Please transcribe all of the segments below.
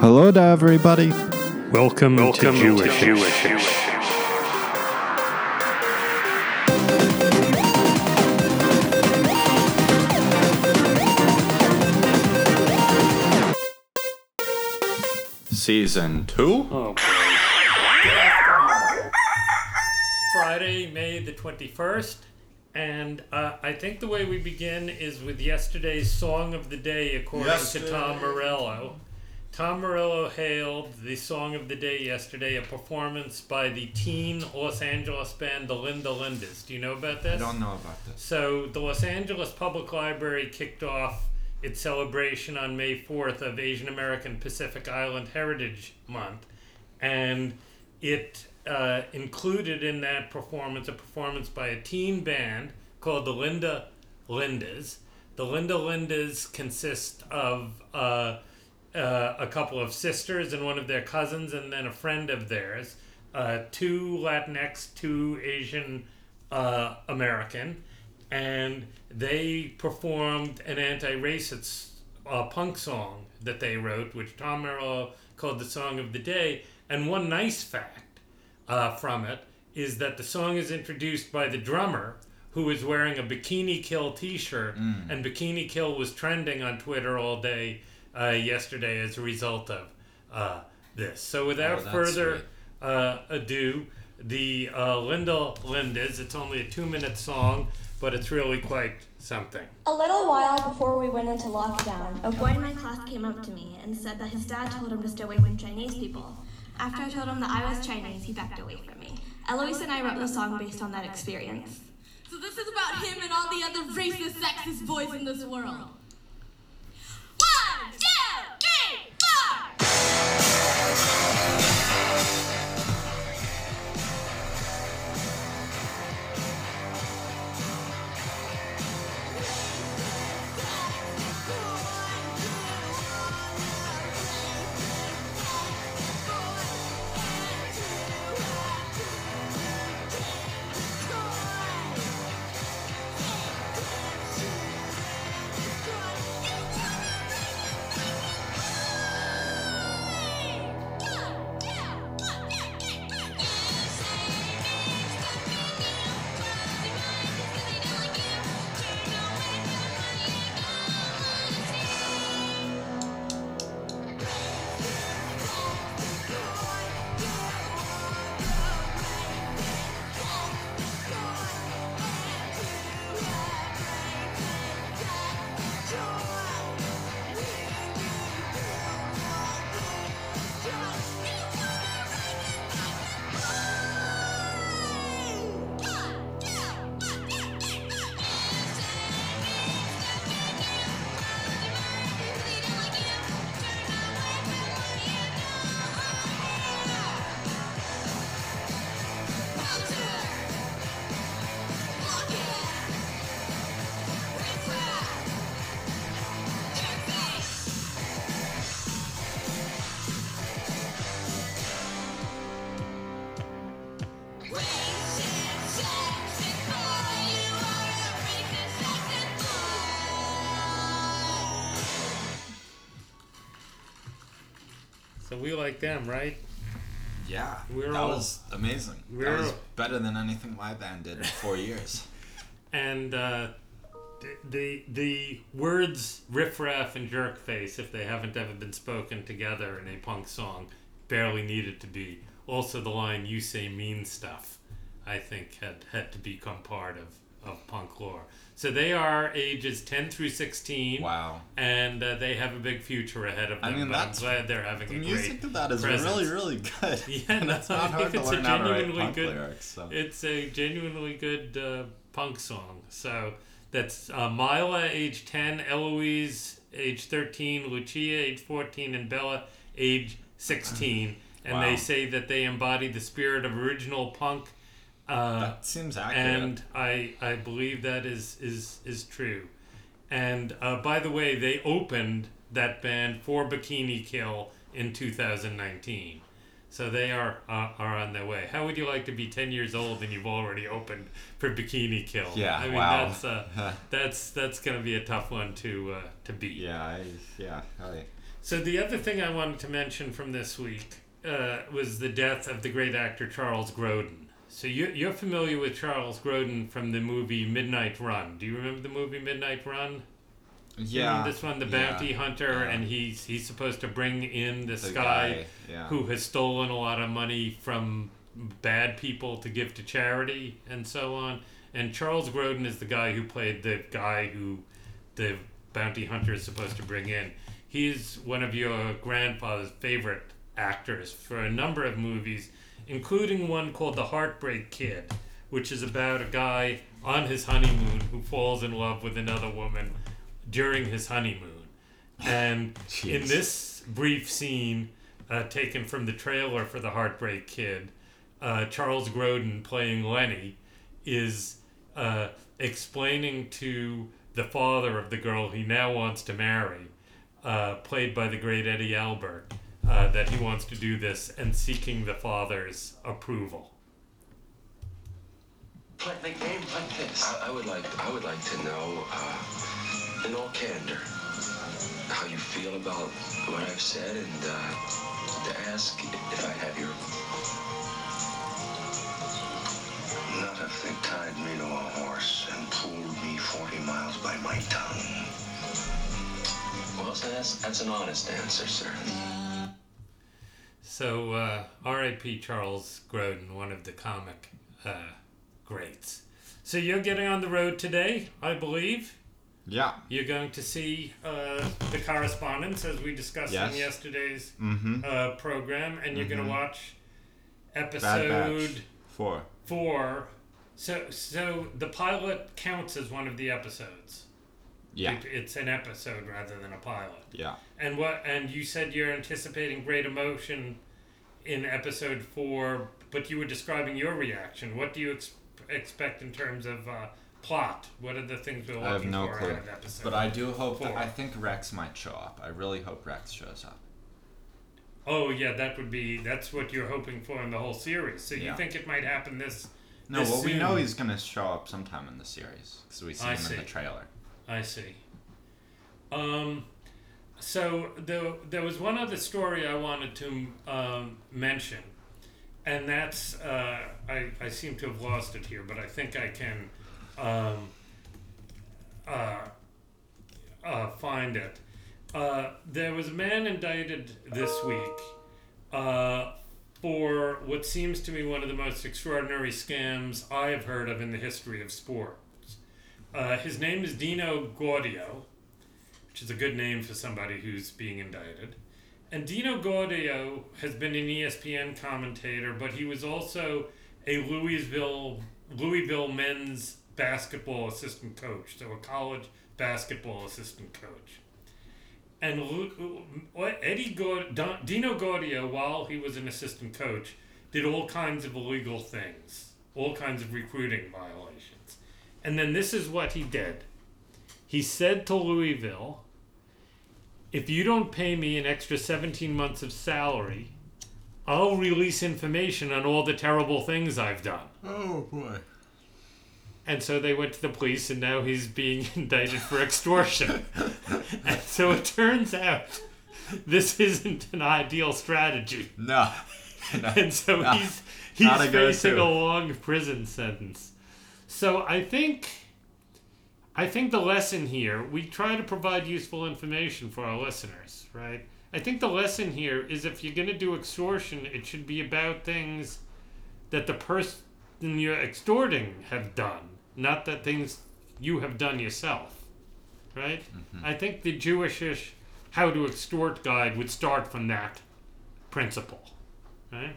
Hello to everybody. Welcome, to Jewish. Jewish. Season 2? Oh. Friday, May the 21st. And uh, I think the way we begin is with yesterday's Song of the Day, according to Tom Morello. Tom Morello hailed the Song of the Day yesterday, a performance by the teen Los Angeles band, the Linda Lindas. Do you know about this? I don't know about this. So the Los Angeles Public Library kicked off its celebration on May 4th of Asian American Pacific Island Heritage Month, and it uh, included in that performance a performance by a teen band called the Linda Lindas. The Linda Lindas consist of uh, uh, a couple of sisters and one of their cousins, and then a friend of theirs, uh, two Latinx, two Asian uh, American, and they performed an anti-racist uh, punk song that they wrote, which Tom Morello called the song of the day. And one nice fact uh, from it is that the song is introduced by the drummer, who is wearing a Bikini Kill T-shirt, and Bikini Kill was trending on Twitter all day uh, yesterday as a result of uh, this. So without Oh, further uh, ado, the uh, Linda Lindas. It's only a two-minute song, but it's really quite something. A little while before we went into lockdown, a boy in my class came up to me and said that his dad told him to stay away from Chinese people. After I told him that I was Chinese, he backed away from me. Eloise and I wrote the song based on that experience. So this is about him and all the other racist, sexist boys in this world. We like them, right? Yeah, We're that all- was amazing. we're that was better than anything my band did in four years. And uh, the, the the words riffraff and jerkface, if they haven't ever been spoken together in a punk song, barely needed to be. Also, the line "You say mean stuff," I think had had to become part of of punk lore. So they are ages ten through sixteen. Wow. And uh, they have a big future ahead of them. I mean, but that's- I'm glad they're having The a music of that is presence. really, really good. Yeah, and no, it's not hard to learn how to write punk good- lyrics. So. It's a genuinely good uh, punk song. So that's uh, Mila, age 10, Eloise, age 13, Lucia, age 14, and Bela, age 16. And Wow. they say that they embody the spirit of original punk. Uh, that seems accurate. and I I believe that is is is true. And uh, by the way, they opened that band for Bikini Kill in 2019. So they are uh, are on their way. How would you like to be ten years old and you've already opened for Bikini Kill? Yeah, I mean wow. that's uh, that's that's gonna be a tough one to uh, to beat. Yeah, I, yeah. I, So the other thing I wanted to mention from this week uh, was the death of the great actor Charles Grodin. So you, you're familiar with Charles Grodin from the movie Midnight Run. Do you remember the movie Midnight Run? Yeah. this one, the yeah, bounty hunter, yeah. and he's he's supposed to bring in this the guy, yeah. who has stolen a lot of money from bad people to give to charity and so on. And Charles Grodin is the guy who played the guy who the bounty hunter is supposed to bring in. He's one of your grandfather's favorite actors for a number of movies, including one called The Heartbreak Kid, which is about a guy on his honeymoon who falls in love with another woman during his honeymoon. And in this brief scene uh, taken from the trailer for The Heartbreak Kid, uh, Charles Grodin playing Lenny is uh, explaining to the father of the girl he now wants to marry, uh, played by the great Eddie Albert, uh, that he wants to do this and seeking the father's approval. Like the game like this. I, I would like I would like to know, uh, in all candor, how you feel about what I've said, and uh, to ask if I have your. Not if they tied me to a horse and pulled me 40 miles by my tongue. Well, that's that's an honest answer, sir. So, uh, R.I.P. Charles Grodin, one of the comic uh, greats. So you're getting on the road today, I believe. Yeah. You're going to see uh, the correspondence as we discussed Yes. in yesterday's Mm-hmm. uh, program, and you're going to watch episode. Four. four. So, so the pilot counts as one of the episodes. Yeah. It- it's an episode rather than a pilot. Yeah. And what? And you said you're anticipating great emotion in episode four, but you were describing your reaction. What do you ex- expect in terms of uh, plot? What are the things we're looking I have no for clue. out of episode? But I do hope that four? I think Rex might show up. I really hope Rex shows up. Oh yeah, that would be that's what you're hoping for in the whole series. So you Yeah. think it might happen this? No, this well, we soon? know he's gonna show up sometime in the series because we see I him see. in the trailer. I see. Um, so there, there was one other story I wanted to um, mention, and that's uh, I, I seem to have lost it here, but I think I can um, uh, uh, find it. Uh, there was a man indicted this week uh, for what seems to me one of the most extraordinary scams I have heard of in the history of sports. Uh, his name is Dino Gaudio, which is a good name for somebody who's being indicted. And Dino Gaudio has been an ESPN commentator, but he was also a Louisville Louisville men's basketball assistant coach, so a college basketball assistant coach. And Eddie Gaud- Dino Gaudio, while he was an assistant coach, did all kinds of illegal things, all kinds of recruiting violations. And then this is what he did. He said to Louisville, if you don't pay me an extra 17 months of salary, I'll release information on all the terrible things I've done. Oh boy. And so they went to the police, and now he's being indicted for extortion. and so it turns out this isn't an ideal strategy. No. No. And so No. he's he's Not a facing a long prison sentence. So I think I think the lesson here, we try to provide useful information for our listeners, right? I think the lesson here is if you're going to do extortion, it should be about things that the person you're extorting have done, not that things you have done yourself, right? Mm-hmm. I think the Jewishish how to extort guide would start from that principle, right?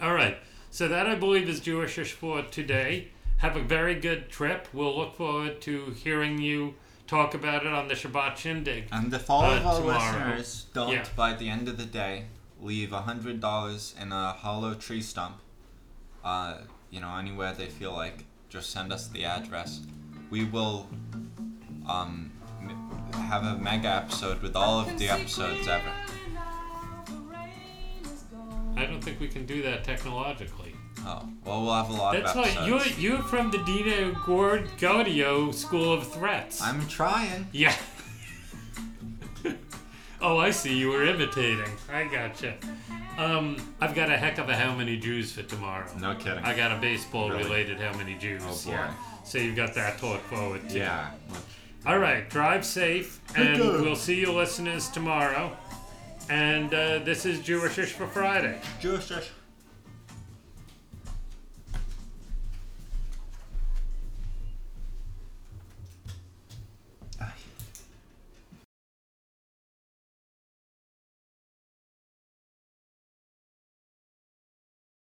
All right. So that I believe is Jewishish for today. Have a very good trip. We'll look forward to hearing you talk about it on the Shabbat Shindig. And if all Uh, of our tomorrow. listeners don't, Yeah. by the end of the day, leave a hundred dollars in a hollow tree stump, uh, you know, anywhere they feel like, just send us the address. We will, um, have a mega episode with all of the episodes ever. I don't think we can do that technologically. Oh, well, we'll have a lot That's of why episodes. you're you're from the Dina Gord Gaudio School of Threats. I'm trying. yeah. oh, I see. You were imitating. I gotcha. Um, I've got a heck of a how many Jews for tomorrow. No kidding. I got a baseball Really? related how many Jews. Oh, boy. Yeah. So you've got that to look forward to. yeah. All right. Drive safe, and we'll see you listeners tomorrow. And uh, this is Jewishish for Friday. Jewish.